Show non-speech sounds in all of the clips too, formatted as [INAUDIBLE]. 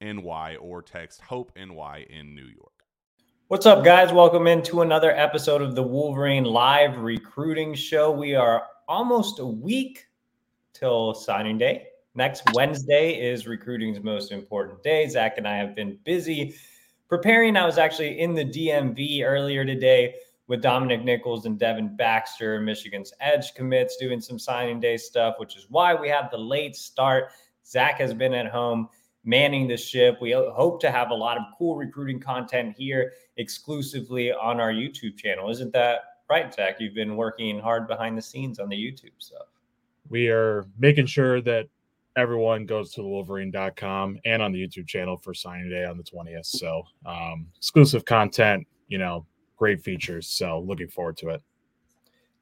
NY or text Hope NY in New York. What's up, guys? Welcome into another episode of the Wolverine Live Recruiting Show. We are almost a week till signing day. Next Wednesday is recruiting's most important day. Zach and I have been busy preparing. I was actually in the DMV earlier today with Dominic Nichols and Devin Baxter, Michigan's edge commits, doing some signing day stuff, which is why we have the late start. Zach has been at home manning the ship. We hope to have a lot of cool recruiting content here exclusively on our YouTube channel. Isn't that right, Zach? You've been working hard behind the scenes on the YouTube stuff. We are making sure that everyone goes to the wolverine.com and on the YouTube channel for signing day on the 20th. So, um, exclusive content, you know, great features. So, looking forward to it.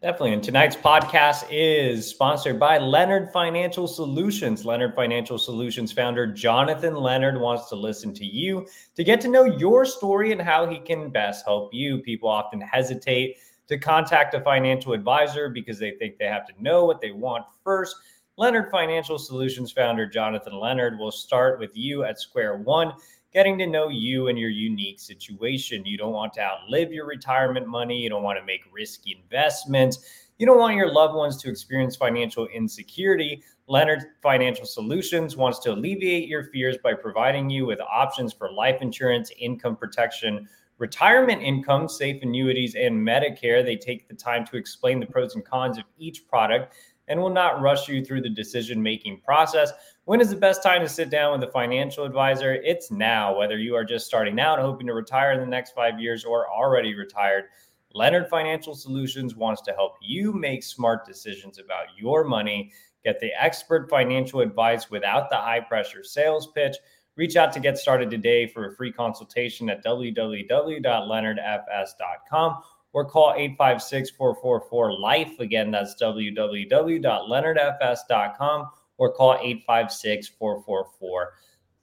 Definitely. And tonight's podcast is sponsored by Leonard Financial Solutions. Leonard Financial Solutions founder Jonathan Leonard wants to listen to you to get to know your story and how he can best help you. People often hesitate to contact a financial advisor because they think they have to know what they want first. Leonard Financial Solutions founder Jonathan Leonard will start with you at square one getting to know you and your unique situation. You don't want to outlive your retirement money. You don't want to make risky investments. You don't want your loved ones to experience financial insecurity. Leonard Financial Solutions wants to alleviate your fears by providing you with options for life insurance, income protection, retirement income, safe annuities, and Medicare. They take the time to explain the pros and cons of each product and will not rush you through the decision making process. When is the best time to sit down with a financial advisor? It's now, whether you are just starting out hoping to retire in the next five years or already retired. Leonard Financial Solutions wants to help you make smart decisions about your money. Get the expert financial advice without the high pressure sales pitch. Reach out to get started today for a free consultation at www.leonardfs.com or call 856 444 LIFE. Again, that's www.leonardfs.com or call 856 444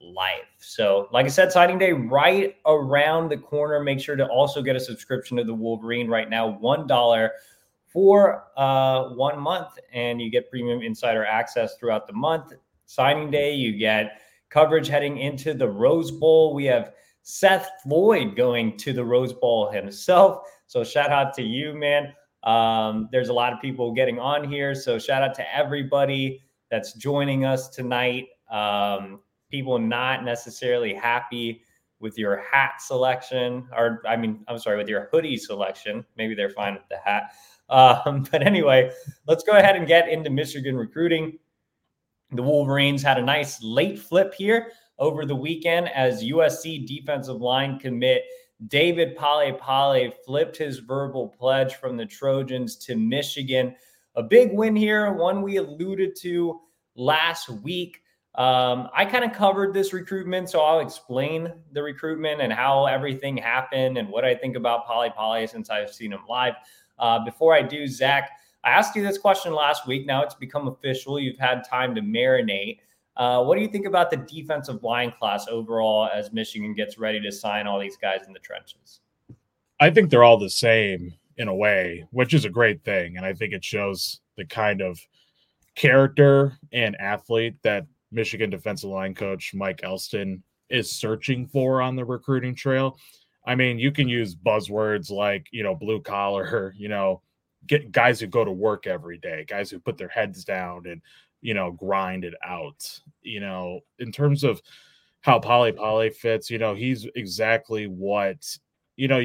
life. So, like I said, signing day right around the corner. Make sure to also get a subscription to the Wolverine right now, $1 for uh, one month, and you get premium insider access throughout the month. Signing day, you get coverage heading into the Rose Bowl. We have Seth Floyd going to the Rose Bowl himself. So shout out to you, man. Um, there's a lot of people getting on here. So shout out to everybody that's joining us tonight. Um, people not necessarily happy with your hat selection, or I mean, I'm sorry, with your hoodie selection. Maybe they're fine with the hat. Um, [LAUGHS] but anyway, let's go ahead and get into Michigan recruiting. The Wolverines had a nice late flip here over the weekend as USC defensive line commit David Pale Pale flipped his verbal pledge from the Trojans to Michigan. A big win here, one we alluded to last week. Um, I kind of covered this recruitment, so I'll explain the recruitment and how everything happened and what I think about Pale Pale since I've seen him live. Uh, before I do, Zach, I asked you this question last week. Now it's become official. You've had time to marinate. Uh, what do you think about the defensive line class overall as Michigan gets ready to sign all these guys in the trenches? I think they're all the same in a way, which is a great thing. And I think it shows the kind of character and athlete that Michigan defensive line coach Mike Elston is searching for on the recruiting trail. I mean, you can use buzzwords like, you know, blue collar, [LAUGHS] you know, get guys who go to work every day, guys who put their heads down and, you know, grind it out. You know, in terms of how Pale Pale fits, you know, he's exactly what, you know,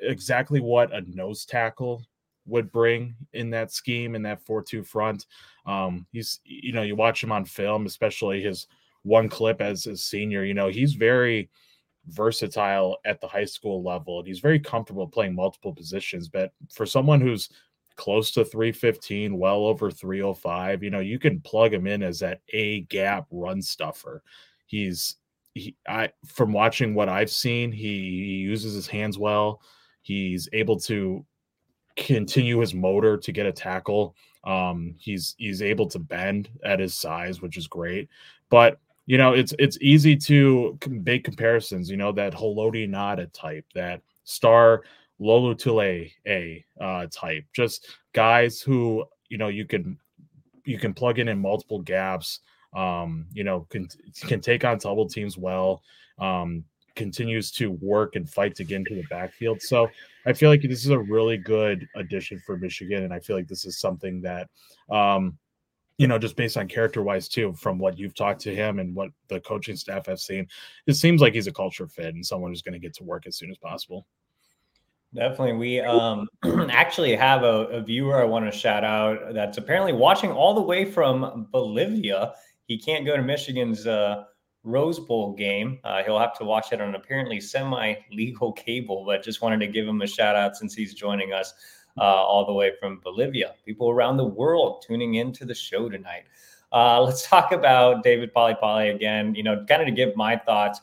exactly what a nose tackle would bring in that scheme in that 4-2 front. Um, he's you know, you watch him on film, especially his one clip as a senior, you know, he's very versatile at the high school level and he's very comfortable playing multiple positions. But for someone who's close to 315, well over 305, you know, you can plug him in as that A gap run stuffer. He's he, I from watching what I've seen, he, he uses his hands well. He's able to continue his motor to get a tackle. Um, he's he's able to bend at his size, which is great. But you know, it's it's easy to make comparisons. You know, that Haloti Ngata type, that star Lolo Tule a uh, type, just guys who you know you can you can plug in in multiple gaps. Um, you know, can can take on double teams well. Um, continues to work and fight to get into the backfield. So I feel like this is a really good addition for Michigan, and I feel like this is something that, um, you know, just based on character wise too, from what you've talked to him and what the coaching staff have seen, it seems like he's a culture fit and someone who's going to get to work as soon as possible. Definitely. We um, [CLEARS THROAT] actually have a, a, viewer I want to shout out that's apparently watching all the way from Bolivia. He can't go to Michigan's uh, Rose Bowl game. Uh, he'll have to watch it on apparently semi legal cable, but just wanted to give him a shout out since he's joining us uh, all the way from Bolivia. People around the world tuning into the show tonight. Uh, let's talk about David Pale Pale again. You know, kind of to give my thoughts.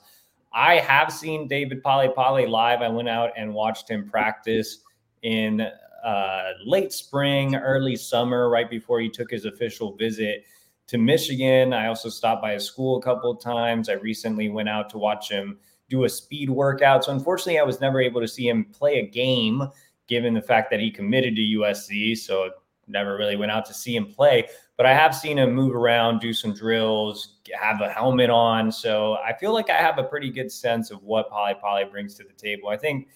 I have seen David Pale Pale live. I went out and watched him practice in uh, late spring, early summer, right before he took his official visit to Michigan. I also stopped by his school a couple of times. I recently went out to watch him do a speed workout. So unfortunately, I was never able to see him play a game given the fact that he committed to USC. So never really went out to see him play. But I have seen him move around, do some drills, have a helmet on. So I feel like I have a pretty good sense of what Pale Pale brings to the table. I think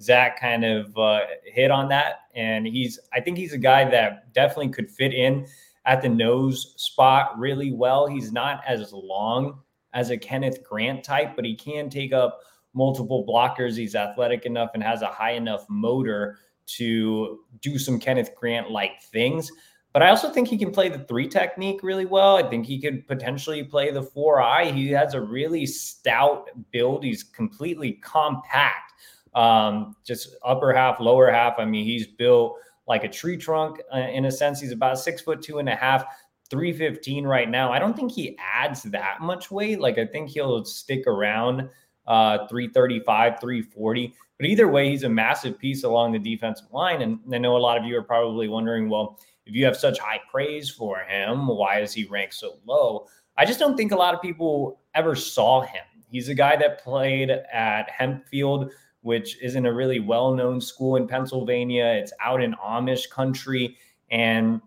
Zach kind of uh, hit on that. And he's, I think he's a guy that definitely could fit in at the nose spot really well. He's not as long as a Kenneth Grant type, but he can take up multiple blockers. He's athletic enough and has a high enough motor to do some Kenneth Grant like things. But I also think he can play the three technique really well. I think he could potentially play the four eye. He has a really stout build. He's completely compact, um, just upper half, lower half. I mean, he's built like a tree trunk uh, in a sense. He's about six foot two and a half, 315 right now. I don't think he adds that much weight. Like I think he'll stick around uh, 335, 340. But either way, he's a massive piece along the defensive line. And I know a lot of you are probably wondering, well, if you have such high praise for him, why is he ranked so low? I just don't think a lot of people ever saw him. He's a guy that played at Hempfield which isn't a really well known school in Pennsylvania. It's out in Amish country and,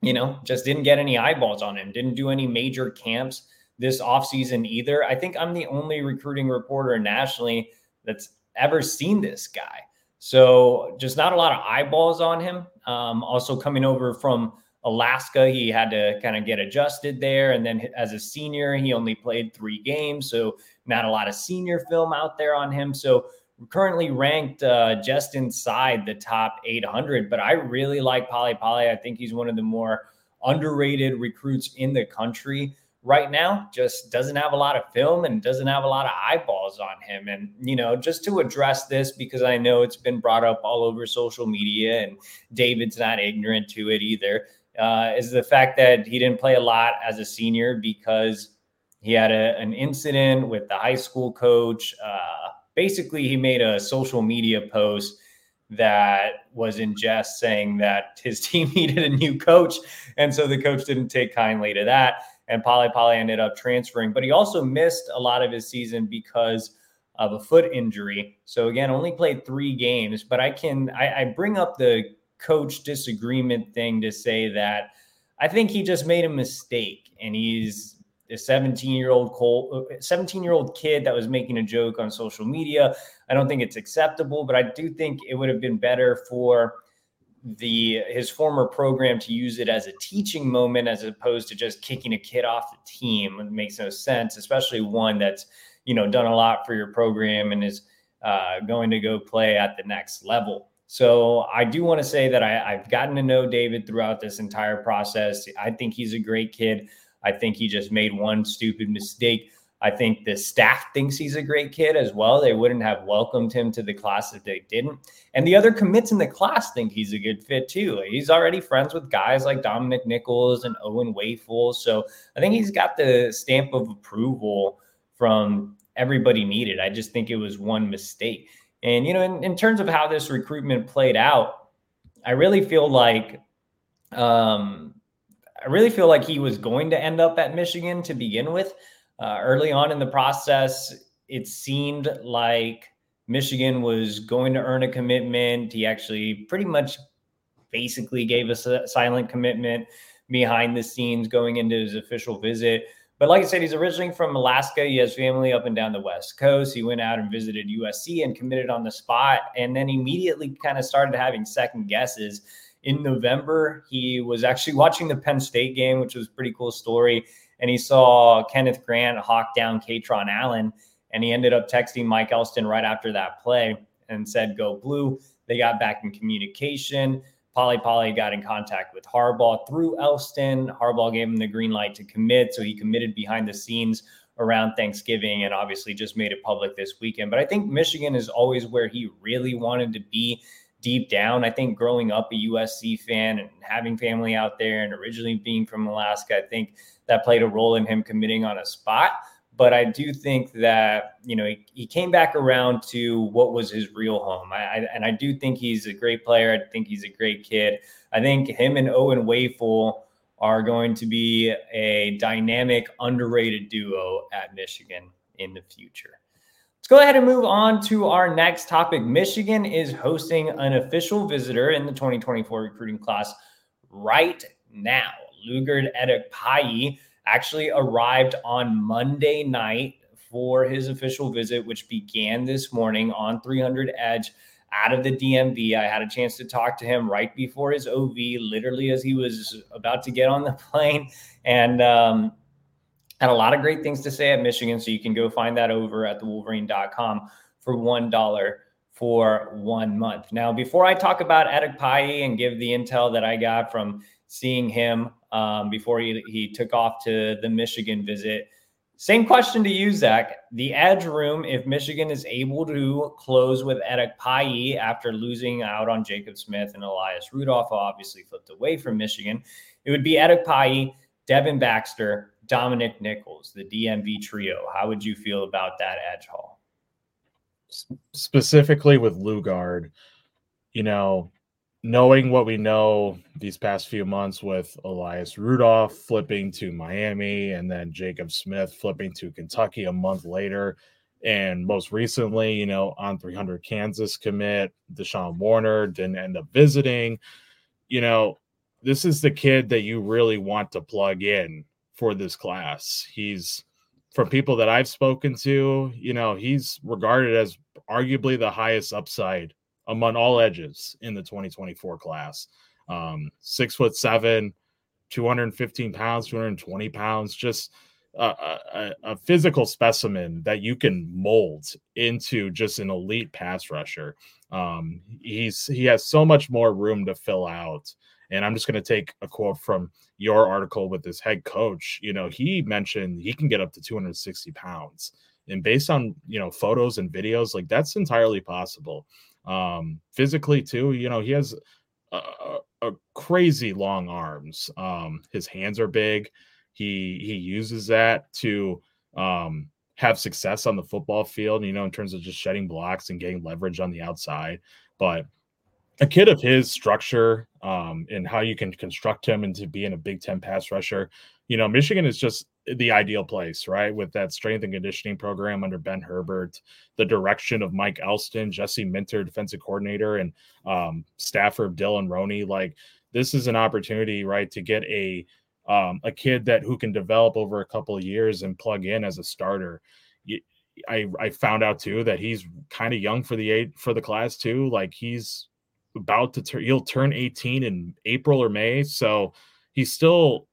you know, just didn't get any eyeballs on him, didn't do any major camps this offseason either. I think I'm the only recruiting reporter nationally that's ever seen this guy. So just not a lot of eyeballs on him. Um, also coming over from Alaska, he had to kind of get adjusted there. And then as a senior, he only played three games. So not a lot of senior film out there on him. So currently ranked uh, just inside the top 800, but I really like Pale Pale. I think he's one of the more underrated recruits in the country right now just doesn't have a lot of film and doesn't have a lot of eyeballs on him. And, you know, just to address this, because I know it's been brought up all over social media and David's not ignorant to it either, uh, is the fact that he didn't play a lot as a senior because he had a, an incident with the high school coach. Uh, basically, he made a social media post that was in jest saying that his [LAUGHS] team needed a new coach. And so the coach didn't take kindly to that and Polly Polly ended up transferring. But he also missed a lot of his season because of a foot injury. So again, only played three games. But I can I, I bring up the coach disagreement thing to say that I think he just made a mistake, and he's a 17 year old 17 year old kid that was making a joke on social media. I don't think it's acceptable, but I do think it would have been better for the his former program to use it as a teaching moment as opposed to just kicking a kid off the team. It makes no sense, especially one that's you know done a lot for your program and is uh, going to go play at the next level. So I do want to say that I, I've gotten to know David throughout this entire process. I think he's a great kid. I think he just made one stupid mistake I think the staff thinks he's a great kid as well. They wouldn't have welcomed him to the class if they didn't. And the other commits in the class think he's a good fit too. He's already friends with guys like Dominic Nichols and Owen Wafle. So I think he's got the stamp of approval from everybody needed. I just think it was one mistake. And, you know, in, in terms of how this recruitment played out, I really feel like, um, I really feel like he was going to end up at Michigan to begin with. Uh, early on in the process, it seemed like Michigan was going to earn a commitment. He actually pretty much basically gave us a silent commitment behind the scenes going into his official visit. But like I said, he's originally from Alaska. He has family up and down the West Coast. He went out and visited USC and committed on the spot, and then immediately kind of started having second guesses. In November, he was actually [LAUGHS] watching the Penn State game, which was a pretty cool story and he saw Kenneth Grant hawk down Kaytron Allen, and he ended up texting Mike Elston right after that play and said, "Go blue." They got back in communication. Polly Polly got in contact with Harbaugh through Elston. Harbaugh gave him the green light to commit, so he committed behind the scenes around Thanksgiving and obviously just made it public this weekend. But I think Michigan is always where he really wanted to be deep down. I think growing up a USC fan and having family out there and originally being from Alaska, I think that played a role in him committing on a spot. But I do think that you know he, he came back around to what was his real home. I, I, and I do think he's a great player. I think he's a great kid. I think him and Owen Wafle are going to be a dynamic, underrated duo at Michigan in the future. Let's go ahead and move on to our next topic. Michigan is hosting an official visitor in the 2024 recruiting class right now. Lugard Edokpayi actually arrived on Monday night for his official visit, which began this morning On300 Edge out of the DMV. I had a chance to talk to him right before his OV, literally as he was about to get on the [LAUGHS] plane, and um, had a lot of great things to say at Michigan. So you can go find that over at thewolverine.com for one dollar for one month. Now, before I talk about Edokpayi and give the intel that I got from seeing him um, before he, he took off to the Michigan visit. Same question to you, Zach. The edge room, if Michigan is able to close with Edokpayi after losing out on Jacob Smith and Elias Rudolph, obviously flipped away from Michigan, it would be Edokpayi, Devin Baxter, Dominic Nichols, the DMV trio. How would you feel about that edge haul? Specifically with Lugard, you know, knowing what we know these past few months with Elias Rudolph flipping to Miami and then Jacob Smith flipping to Kentucky a month later. And most recently, you know, On300 Kansas commit, Deshaun Warner didn't end up visiting. You know, this is the kid that you really want to plug in for this class. He's from people that I've spoken to, you know, he's regarded as arguably the highest upside among all edges in the 2024 class. Um, six foot seven, 215 pounds, 220 pounds, just a, a, a, physical specimen that you can mold into just an elite pass rusher. Um, he's he has so much more room to fill out And I'm just going to take a quote from your article with this head coach. You know, he mentioned he can get up to 260 pounds. And based on, you know, photos and videos, like that's entirely possible. Um, physically, too, you know, he has a, a crazy long arms. Um, his hands are big. He he uses that to um have success on the football field, you know, in terms of just shedding blocks and getting leverage on the outside. But a kid of his structure um, and how you can construct him into being a Big Ten pass rusher, you know, Michigan is just the ideal place, right? With that strength and conditioning program under Ben Herbert, the direction of Mike Elston, Jesse Minter, defensive coordinator, and um, staffer of Dylan Roney. Like, this is an opportunity, right, to get a um, a kid that who can develop over a couple of years and plug in as a starter. I I found out too that he's kind of young for the eight for the class too. Like he's about to turn he'll turn 18 in April or May. So he's still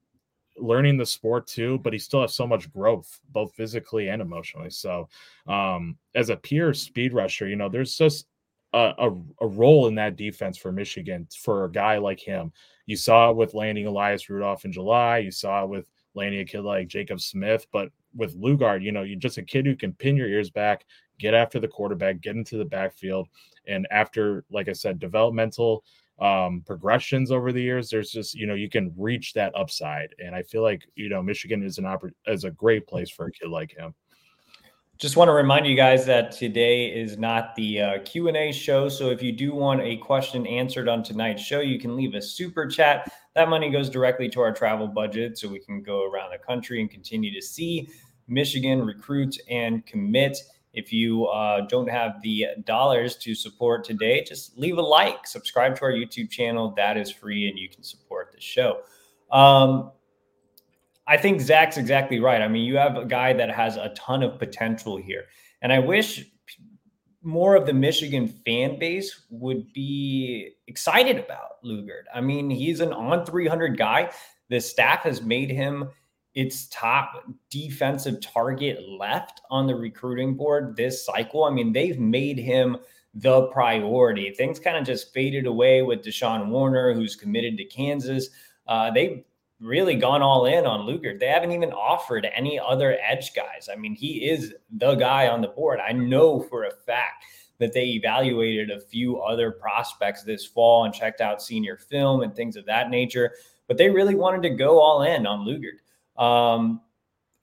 learning the sport too, but he still has so much growth, both physically and emotionally. So um as a pure speed rusher, you know, there's just a, a, a role in that defense for Michigan for a guy like him. You saw it with landing Elias Rudolph in July. You saw it with landing a kid like Jacob Smith. But with Lugard, you know, you're just a kid who can pin your ears back, get after the quarterback, get into the backfield. And after, like I said, developmental um, progressions over the years, there's just, you know, you can reach that upside. And I feel like, you know, Michigan is an oppor- is a great place for a kid like him. Just want to remind you guys that today is not the uh, Q&A show. So if you do want a question answered on tonight's show, you can leave a super chat. That money goes directly to our travel budget so we can go around the country and continue to see Michigan recruit and commit. If you uh, don't have the dollars to support today, just leave a like, subscribe to our YouTube channel. That is free and you can support the show. Um, I think Zach's exactly right. I mean, you have a guy that has a ton of potential here. And I wish more of the Michigan fan base would be excited about Lugard. I mean, he's an On300 guy. The staff has made him its top defensive target left on the recruiting board this cycle. I mean, they've made him the priority. Things kind of just faded away with Deshawn Warner, who's committed to Kansas. Uh, they really gone all in on Lugard. They haven't even offered any other edge guys. I mean, he is the guy on the board. I know for a fact that they evaluated a few other prospects this fall and checked out senior film and things of that nature, but they really wanted to go all in on Lugard. Um,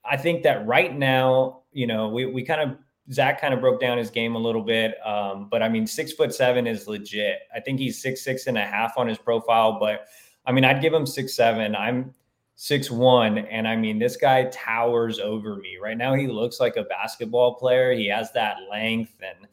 I think that right now, you know, we, we kind of Zach kind of broke down his game a little bit. Um, but I mean, six foot seven is legit. I think he's six, six and a half on his profile, but I mean, I'd give him six seven. I'm six one, and I mean, this guy towers over me right now. He looks like a basketball player. He has that length and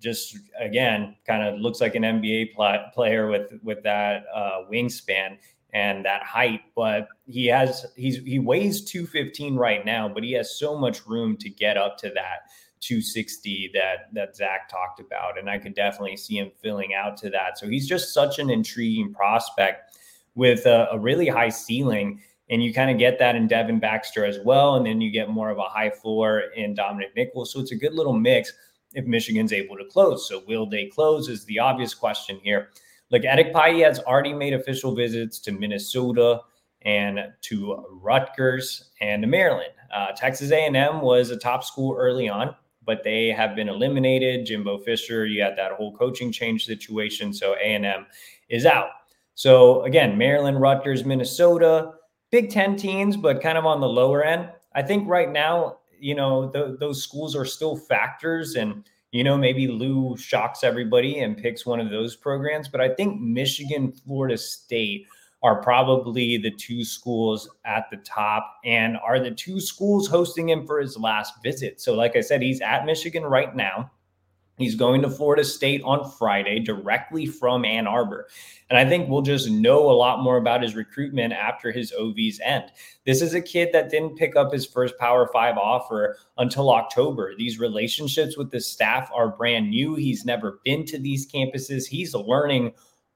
just again, kind of looks like an NBA pl- player with with that uh, wingspan and that height. But he has he's he weighs two fifteen right now, but he has so much room to get up to that. 260 that that Zach talked about, and I could definitely see him filling out to that. So he's just such an intriguing prospect with a, a really high ceiling. And you kind of get that in Devin Baxter as well. And then you get more of a high floor in Dominic Nichols. So it's a good little mix if Michigan's able to close. So will they close is the obvious question here. Look, Pye has already made official visits to Minnesota and to Rutgers and Maryland. Uh, Texas A&M was a top school early on, but they have been eliminated. Jimbo Fisher, you had that whole coaching change situation, so A&M is out. So again, Maryland, Rutgers, Minnesota, Big Ten teams, but kind of on the lower end. I think right now, you know, th- those schools are still factors, and you know, maybe Lou shocks everybody and picks one of those programs. But I think Michigan, Florida State are probably the two schools at the top and are the two schools hosting him for his last visit. So, like I said, he's at Michigan right now. He's going to Florida State on Friday directly from Ann Arbor. And I think we'll just know a lot more about his recruitment after his OVs end. This is a kid that didn't pick up his first Power Five offer until October. These relationships with the staff are brand new. He's never been to these campuses, he's learning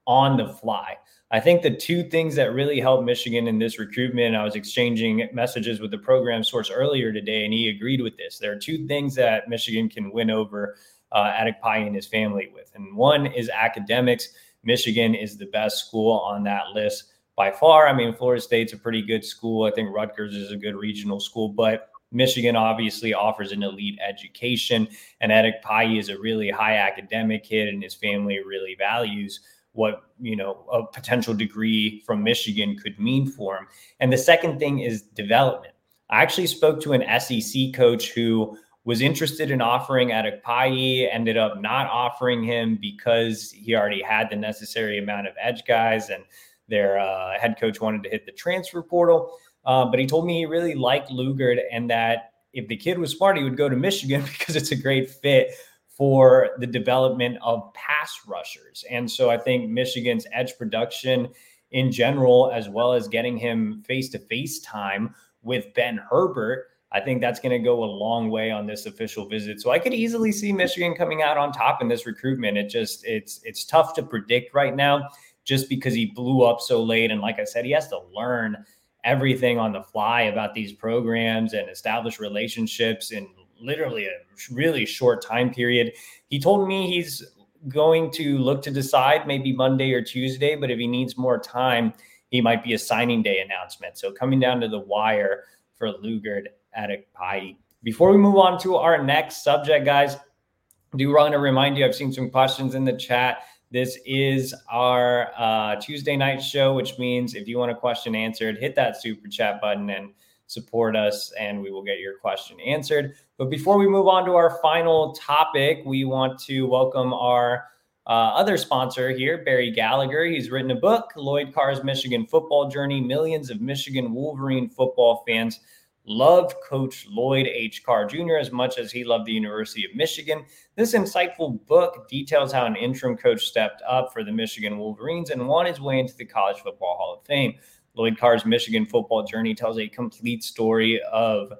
on the fly. I think the two things that really helped Michigan in this recruitment, I was exchanging messages with the program source earlier today, and he agreed with this. There are two things that Michigan can win over uh, Edokpayi and his family with. And one is academics. Michigan is the best school on that list by far. I mean, Florida State's a pretty good school. I think Rutgers is a good regional school, but Michigan obviously offers an elite education, and Edokpayi is a really high academic kid, and his family really values what you know a potential degree from Michigan could mean for him. And the second thing is development. I actually spoke to an SEC coach who was interested in offering Edokpayi, ended up not offering him because he already had the necessary amount of edge guys, and their uh, head coach wanted to hit the transfer portal. Uh, but he told me he really liked Lugard and that if the kid was smart, he would go to Michigan [LAUGHS] because it's a great fit for the development of pass rushers. And so I think Michigan's edge production in general, as well as getting him face to face time with Ben Herbert, I think that's going to go a long way on this official visit. So I could easily see Michigan coming out on top in this recruitment. It just it's it's tough to predict right now just because he blew up so late and like I said he has to learn everything on the fly about these programs and establish relationships in literally a really short time period. He told me he's going to look to decide maybe Monday or Tuesday, but if he needs more time, he might be a signing day announcement. So coming down to the wire for Lugard Edokpayi. Before we move on to our next subject, guys, I do want to remind you I've seen some questions in the chat. This is our uh, Tuesday night show, which means if you want a question answered, hit that super chat button and support us, and we will get your question answered. But before we move on to our final topic, we want to welcome our uh, other sponsor here, Barry Gallagher. He's written a book, Lloyd Carr's Michigan Football Journey. Millions of Michigan Wolverine football fans loved Coach Lloyd H. Carr Jr. as much as he loved the University of Michigan. This insightful book details how an interim coach stepped up for the Michigan Wolverines and won his way into the College Football Hall of Fame. Lloyd Carr's Michigan football journey tells a complete story of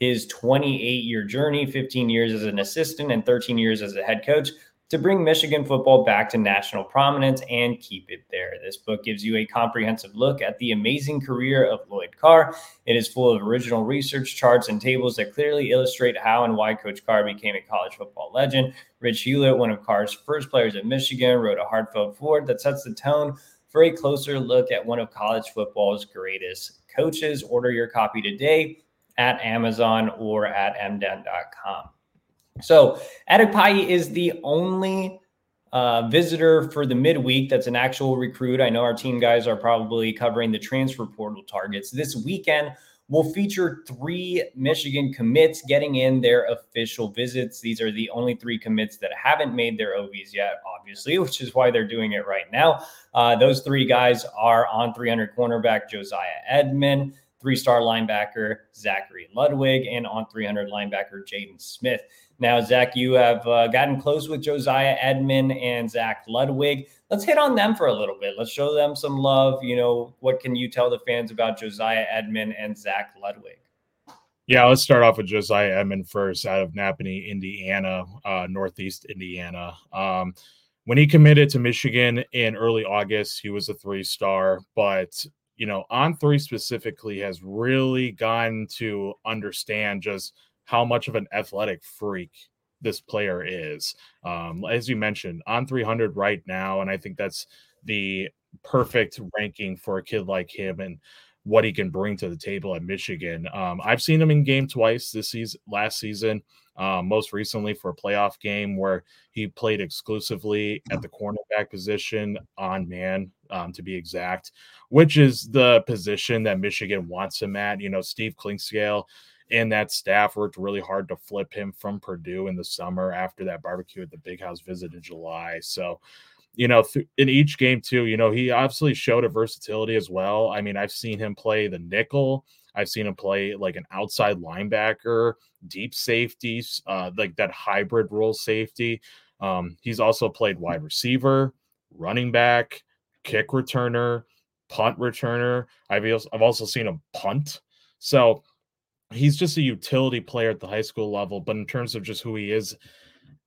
his 28 year journey 15 years as an assistant and 13 years as a head coach to bring Michigan football back to national prominence and keep it there. This book gives you a comprehensive look at the amazing career of Lloyd Carr. It is full of original research, charts, and tables that clearly illustrate how and why Coach Carr became a college football legend. Rich Hewlett, one of Carr's first players at Michigan, wrote a heartfelt foreword that sets the tone for a closer look at one of college football's greatest coaches. Order your copy today at Amazon or at mden.com. So Edokpayi is the only uh, visitor for the midweek that's an actual recruit. I know our team guys are probably covering the transfer portal targets. This weekend will feature three Michigan commits getting in their official visits. These are the only three commits that haven't made their OVs yet, obviously, [LAUGHS] which is why they're doing it right now. Uh, those three guys are On300 cornerback Josiah Edmond, three star linebacker Zachary Ludwig, and On300 linebacker Jaden Smith. Now, Zach, you have uh, gotten close with Josiah Edmond and Zach Ludwig. Let's hit on them for a little bit. Let's show them some love. You know, what can you tell the fans about Josiah Edmond and Zach Ludwig? Yeah, let's start off with Josiah Edmond first out of Nappanee, Indiana, uh, Northeast Indiana. Um, when he committed to Michigan in early August, he was a three star, but you know, on three specifically has really gotten to understand just how much of an athletic freak this player is. Um, as you mentioned, On300 right now, and I think that's the perfect ranking for a kid like him and what he can bring to the table at Michigan. Um, I've seen him in game twice this season, last season, um, most recently for a playoff game where he played exclusively at the cornerback position on man, um, to be exact, which is the position that Michigan wants him at. You know, Steve Clinkscale and that staff worked really hard to flip him from Purdue in the summer after that barbecue at the big house visit in July. So, you know, th- in each game too, you know, he obviously showed a versatility as well. I mean, I've seen him play the nickel. I've seen him play like an outside linebacker, deep safeties, uh, like that hybrid role safety. Um, he's also played wide receiver, running back, kick returner, punt returner. I've also, I've also seen him punt. So he's just a utility player at the high school level, but in terms of just who he is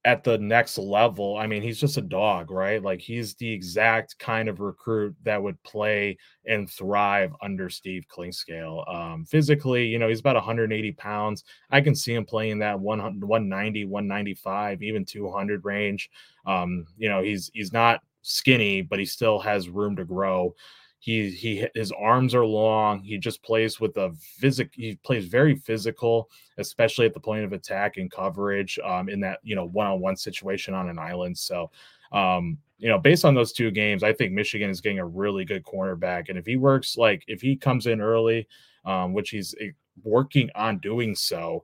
at the next level, I mean, he's just a dog, right? Like he's the exact kind of recruit that would play and thrive under Steve Clinkscale. Um, physically, you know, he's about 180 pounds. I can see him playing that 190, 195, even 200 range. Um, you know, he's he's not skinny, but he still has room to grow. He he his arms are long. He just plays with a physic. He plays very physical, especially at the point of attack and coverage. Um, in that you know one on one situation on an island. So, um, you know, based on those two games, I think Michigan is getting a really good cornerback. And if he works like if he comes in early, um, which he's eh, working on doing so,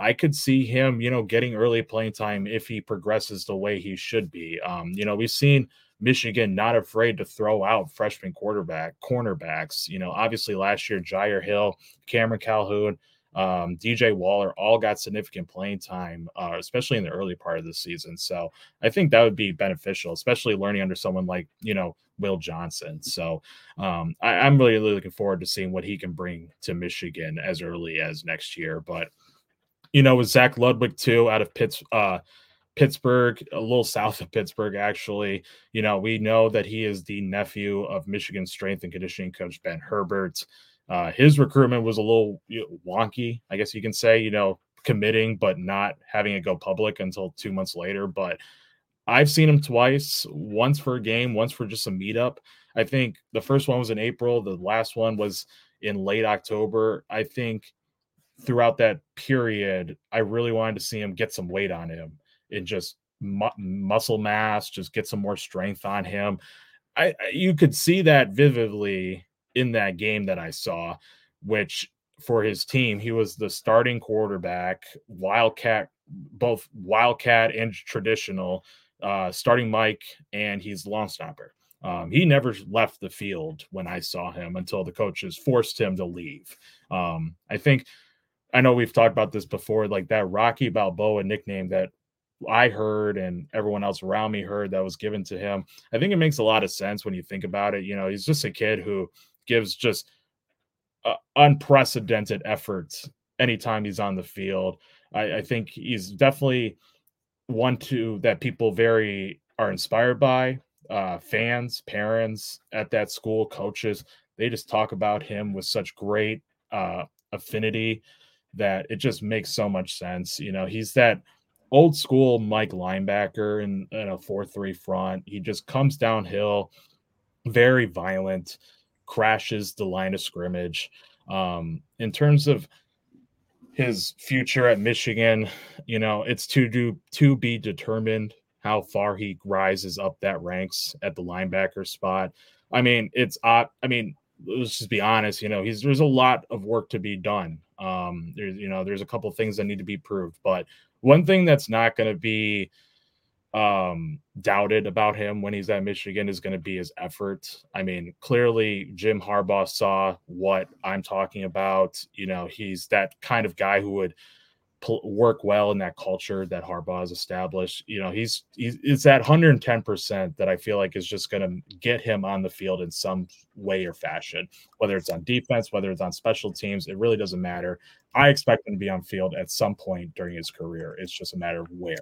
I could see him, you know, getting early playing time if he progresses the way he should be. Um, you know, we've seen Michigan not afraid to throw out freshman quarterback cornerbacks. You know, obviously last year Jair Hill, Cameron Calhoun, um, DJ Waller all got significant playing time, uh, especially in the early part of the season. So I think that would be beneficial, especially learning under someone like you know Will Johnson. So um, I, I'm really, really looking forward to seeing what he can bring to Michigan as early as next year. But you know, with Zach Ludwig too out of Pitts, uh, Pittsburgh, a little south of Pittsburgh, actually. You know, we know that he is the nephew of Michigan strength and conditioning coach Ben Herbert. Uh, his recruitment was a little wonky, I guess you can say, you know, committing, but not having it go public until two months later. But I've seen him twice, once for a game, once for just a meetup. I think the first one was in April, the last one was in late October. I think throughout that period, I really wanted to see him get some weight on him and just mu- muscle mass, just get some more strength on him. I, you could see that vividly in that game that I saw, which for his team, he was the starting quarterback, Wildcat, both Wildcat and traditional, uh, starting Mike, and he's long snapper. Um, he never left the field when I saw him until the coaches forced him to leave. Um, I think I know we've talked about this before, like that Rocky Balboa nickname that I heard and everyone else around me heard that was given to him. I think it makes a lot of sense when you think about it. You know, he's just a kid who gives just uh, unprecedented efforts anytime he's on the field. I, I think he's definitely one to that people very are inspired by. Uh, fans, parents at that school, coaches, they just talk about him with such great uh, affinity that it just makes so much sense. You know, he's that old school Mike linebacker in, in a 4 3 front. He just comes downhill, very violent, crashes the line of scrimmage. Um, in terms of his future at Michigan, you know, it's to do to be determined how far he rises up that ranks at the linebacker spot. I mean, it's uh, I mean, let's just be honest, you know, he's there's a lot of work to be done. Um, there's you know, there's a couple things that need to be proved, but one thing that's not going to be um doubted about him when he's at Michigan is going to be his effort. I mean, clearly Jim Harbaugh saw what I'm talking about. You know, he's that kind of guy who would pl- work well in that culture that Harbaugh has established. You know, he's he's it's that 110% that I feel like is just going to get him on the field in some way or fashion, whether it's on defense, whether it's on special teams, it really doesn't matter. I expect him to be on field at some point during his career. It's just a matter of where.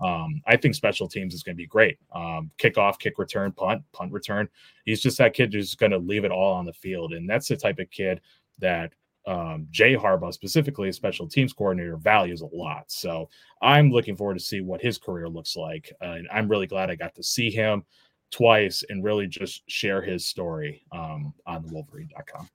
Um, I think special teams is going to be great. Um, kickoff, kick return, punt, punt return. He's just that kid who's going to leave it all on the field, and that's the type of kid that um, Jay Harbaugh, specifically a special teams coordinator, values a lot. So I'm looking forward to see what his career looks like. Uh, and I'm really glad I got to see him twice and really just share his story um, on the Wolverine.com.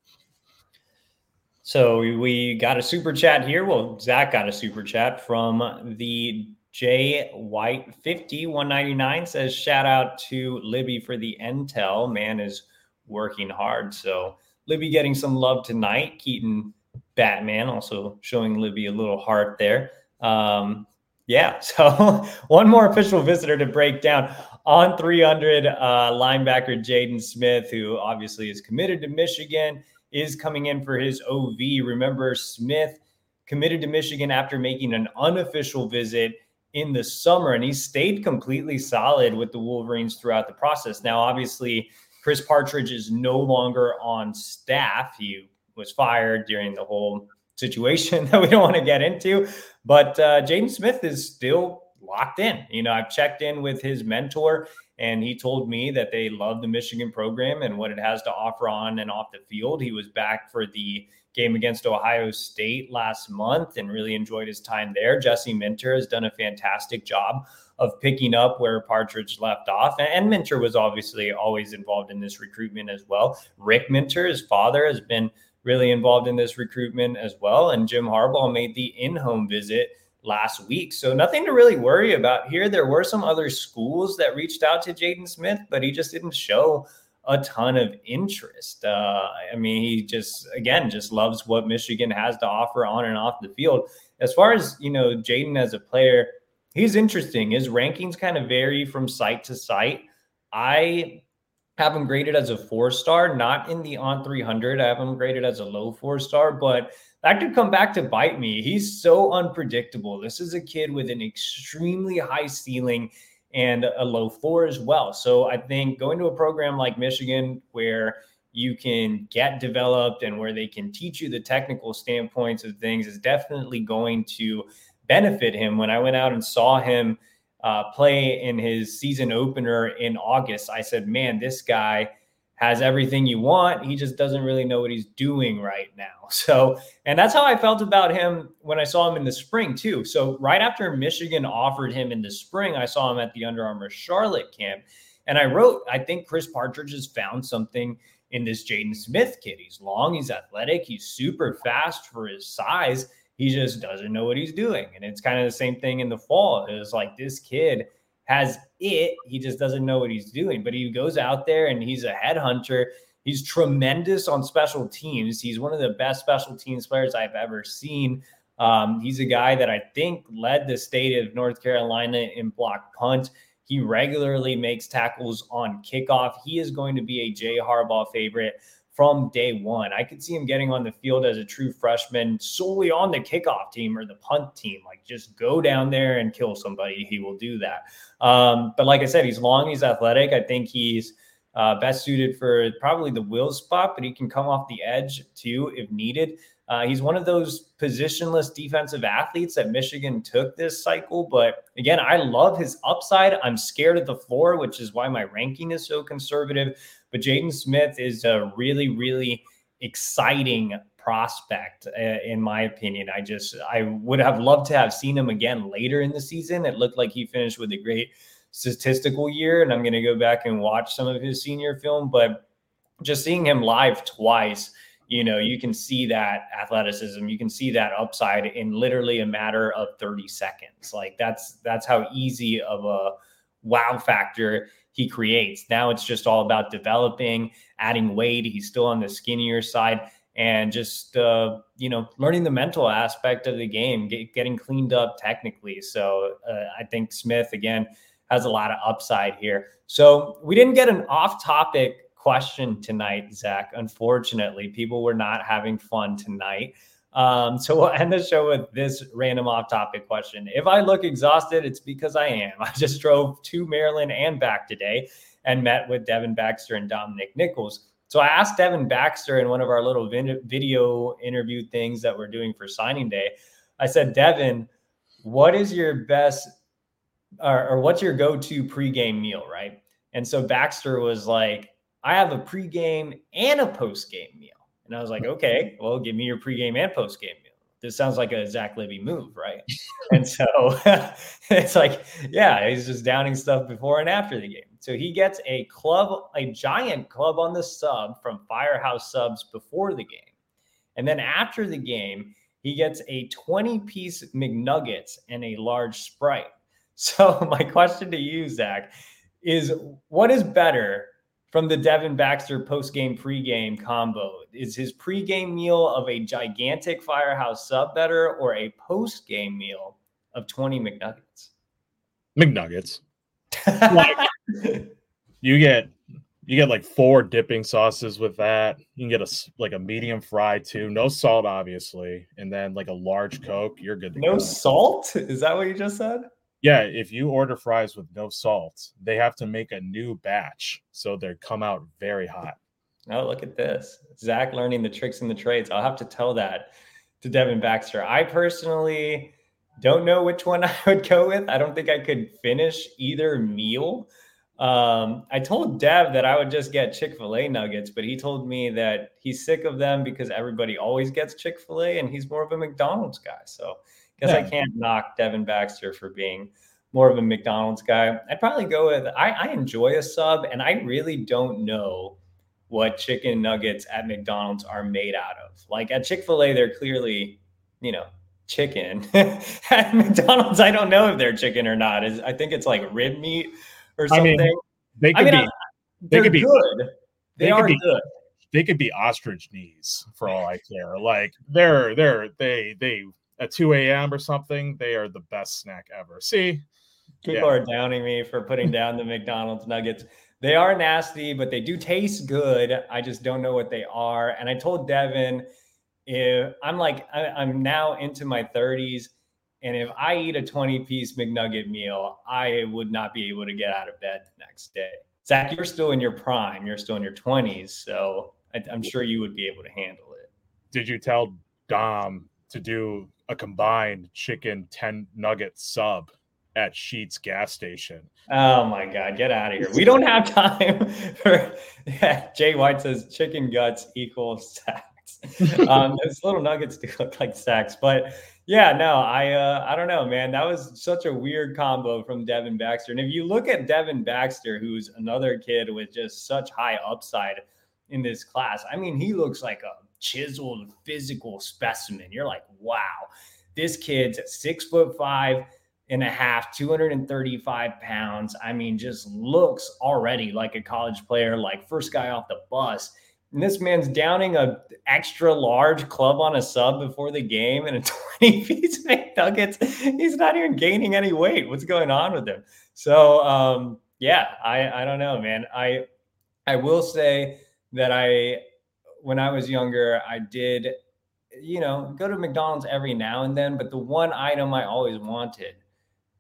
So we got a super chat here. Well, Zach got a super chat from the J White 50 199 says shout out to Libby for the intel. Man is working hard. So Libby getting some love tonight. Keaton Batman also showing Libby a little heart there. Um, yeah, [LAUGHS] so one more official visitor to break down On300 uh, linebacker Jaden Smith, who obviously is committed to Michigan, is coming in for his OV. Remember, Smith committed to Michigan after making an unofficial visit in the summer, and he stayed completely solid with the Wolverines throughout the process. Now, obviously, Chris Partridge is no longer on staff. He was fired during the whole situation [LAUGHS] that we don't want to get into. But uh, Jaden Smith is still locked in. You know, I've checked in with his mentor, and he told me that they love the Michigan program and what it has to offer on and off the field. He was back for the game against Ohio State last month and really enjoyed his time there. Jesse Minter has done a fantastic job of picking up where Partridge left off. And Minter was obviously always involved in this recruitment as well. Rick Minter, his father, has been really involved in this recruitment as well. And Jim Harbaugh made the in home visit last week. So nothing to really worry about here. There were some other schools that reached out to Jaden Smith, but he just didn't show a ton of interest. Uh, I mean, he just again just loves what Michigan has to offer on and off the field. As far as you know, Jaden as a player, he's interesting. His rankings kind of vary from site to site. I have him graded as a four star, not in the On300. I have him graded as a low four star, but that could come back to bite me. He's so unpredictable. This is a kid with an extremely high ceiling and a low floor as well. So I think going to a program like Michigan where you can get developed and where they can teach you the technical standpoints of things is definitely going to benefit him. When I went out and saw him uh, play in his season opener in August, I said, man, this guy has everything you want. He just doesn't really know what he's doing right now. [LAUGHS] So, and that's how I felt about him when I saw him in the spring, too. So, right after Michigan offered him in the spring, I saw him at the Under Armour Charlotte camp. And I wrote, I think Chris Partridge has found something in this Jaden Smith kid. He's long, he's athletic, he's super fast for his size. He just doesn't know what he's doing. And it's kind of the same thing in the fall. It's like this kid has it. He just doesn't know what he's doing. But he goes out there and he's a headhunter. He's tremendous on special teams. He's one of the best special teams players I've ever seen. Um, he's a guy that I think led the state of North Carolina in block punt. He regularly makes tackles on kickoff. He is going to be a Jay Harbaugh favorite from day one. I could see him getting on the field as a true freshman solely on the kickoff team or the punt team. Like just go down there and kill somebody. He will do that. Um, but like I said, he's long, he's athletic. I think he's uh, best suited for probably the will spot, but he can come off the edge too if needed. Uh, he's one of those positionless defensive athletes that Michigan took this cycle. But again, I love his upside. I'm scared of the floor, which is why my ranking is so conservative. But Jaden Smith is a really, really exciting prospect, uh, in my opinion. I just, I would have loved to have seen him again later in the season. It looked like he finished with a great statistical year, and I'm going to go back and watch some of his senior film. But just seeing him live twice, you know, you can see that athleticism, you can see that upside in literally a matter of 30 seconds. Like that's that's how easy of a wow factor he creates. Now it's just all about developing, adding weight. He's still on the skinnier side and just uh, you know learning the mental aspect of the game, get, getting cleaned up technically. So uh, I think Smith again has a lot of upside here. So we didn't get an off-topic question tonight, Zach. Unfortunately, people were not having fun tonight. Um, so we'll end the show with this random off topic question. If I look exhausted, it's because I am. [LAUGHS] I just drove to Maryland and back today and met with Devin Baxter and Dominic Nichols. So I asked Devin Baxter in one of our little video interview things that we're doing for signing day. I said, Devin, what is your best or, or what's your go-to pregame meal, right? And so Baxter was like, I have a pregame and a postgame meal. And I was like, [LAUGHS] okay, well, give me your pregame and postgame meal. This sounds like a Zach Libby move, right? [LAUGHS] and so [LAUGHS] it's like, yeah, he's just downing stuff before and after the game. So he gets a club, a giant club on the sub from Firehouse Subs before the game. And then after the game, he gets a 20 piece McNuggets and a large Sprite. So my question to you, Zach, is what is better from the Devin Baxter post-game pregame combo. Is his pregame meal of a gigantic firehouse sub better or a post-game meal of 20 McNuggets? McNuggets. like, [LAUGHS] you get you get like four dipping sauces with that. You can get a like a medium fry too. No salt, obviously, and then like a large Coke. You're good. no go. salt? Is that what you just said? Yeah, if you order fries with no salt, they have to make a new batch, so they come out very hot. Oh, look at this, Zach learning the tricks and the trades. I'll have to tell that to Devin Baxter. I personally don't know which one [LAUGHS] I would go with. I don't think I could finish either meal. Um, I told Dev that I would just get Chick fil A nuggets, but he told me that he's sick of them because everybody always gets Chick fil A and he's more of a McDonald's guy. So I guess yeah. I can't knock Devin Baxter for being more of a McDonald's guy. I'd probably go with I, I enjoy a sub, and I really don't know what chicken nuggets at McDonald's are made out of. Like at Chick fil A, they're clearly, you know, chicken. [LAUGHS] at McDonald's, I don't know if they're chicken or not. Is I think it's like rib meat or something. I mean, they could I mean, be. They could be good. They, they are be, good. They could be ostrich knees for all I care. Like they're they're they they at 2 a.m. or something, they are the best snack ever. See, people yeah. are downing me for putting down the McDonald's nuggets. They are nasty, but they do taste good. I just don't know what they are. And I told Devin, if I'm like, I, I'm now into my 30s, and if I eat a 20 piece McNugget meal, I would not be able to get out of bed the next day. Zach, you're still in your prime. You're still in your 20s. So I, I'm sure you would be able to handle it. Did you tell Dom to do a combined chicken 10 nugget sub at Sheetz gas station. Oh my God, get out of here. We don't have time for yeah, Jay White says chicken guts equals sacks. [LAUGHS] um, those little nuggets do look like sacks, but yeah, no, I uh, I don't know, man. That was such a weird combo from Devin Baxter. And if you look at Devin Baxter, who's another kid with just such high upside in this class, I mean, he looks like a chiseled physical specimen. You're like, wow, this kid's at six foot five and a half, 235 pounds. I mean, just looks already like a college player, like first guy off the bus. And this man's downing a extra large club on a sub before the game and a [LAUGHS] 20 piece McNuggets. He's not even gaining any weight. What's going on with him? So um, yeah, I I don't know, man. I I will say that I when I was younger, I did, you know, go to McDonald's every now and then, but the one item I always wanted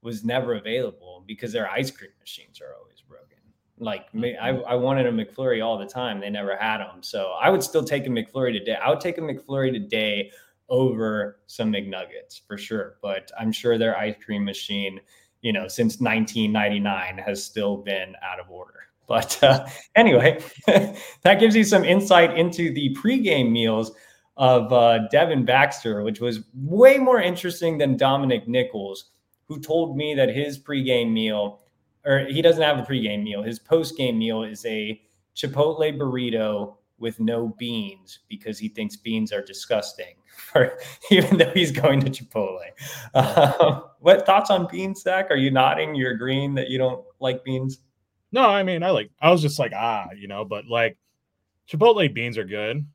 was never available because their ice cream machines are always broken. Like I, mm-hmm. I wanted a McFlurry all the time. They never had them. So I would still take a McFlurry today. I would take a McFlurry today over some McNuggets for sure. But I'm sure their ice cream machine, you know, since 1999 has still been out of order. But uh, anyway, [LAUGHS] that gives you some insight into the pregame meals of uh, Devin Baxter, which was way more interesting than Dominic Nichols who told me that his pregame meal, or he doesn't have a pregame meal, his postgame meal is a Chipotle burrito with no beans because he thinks beans are disgusting, [LAUGHS] for, even though he's going to Chipotle. Uh, [LAUGHS] what thoughts on beans, Zach? Are you nodding? You're agreeing that you don't like beans? No, I mean, I like, I was just like, ah, you know, but like Chipotle beans are good.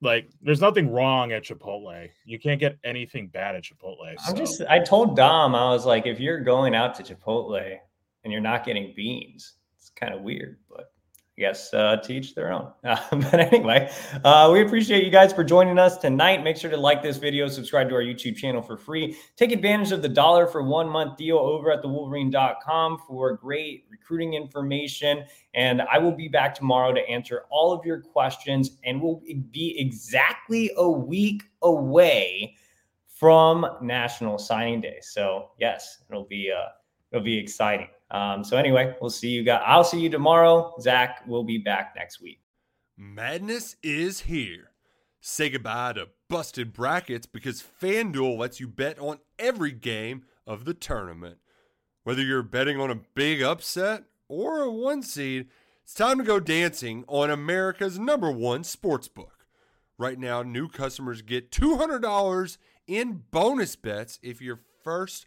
Like, there's nothing wrong at Chipotle. You can't get anything bad at Chipotle. So. I'm just. I told Dom, I was like, if you're going out to Chipotle and you're not getting beans, it's kind of weird. But I guess uh, to each their own. Uh, [LAUGHS] but anyway, uh, we appreciate you guys for joining us tonight. Make sure to like this video, subscribe to our YouTube channel for free. Take advantage of the dollar for one month deal over at thewolverine.com for great recruiting information. And I will be back tomorrow to answer all of your questions. And we'll be exactly a week away from National Signing Day. So yes, it'll be uh, it'll be exciting. Um, so anyway, we'll see you guys. I'll see you tomorrow. Zach will be back next week. Madness is here. Say goodbye to busted brackets because FanDuel lets you bet on every game of the tournament. Whether you're betting on a big upset or a one seed, it's time to go dancing on America's number one sportsbook. Right now, new customers get $200 in bonus bets if your first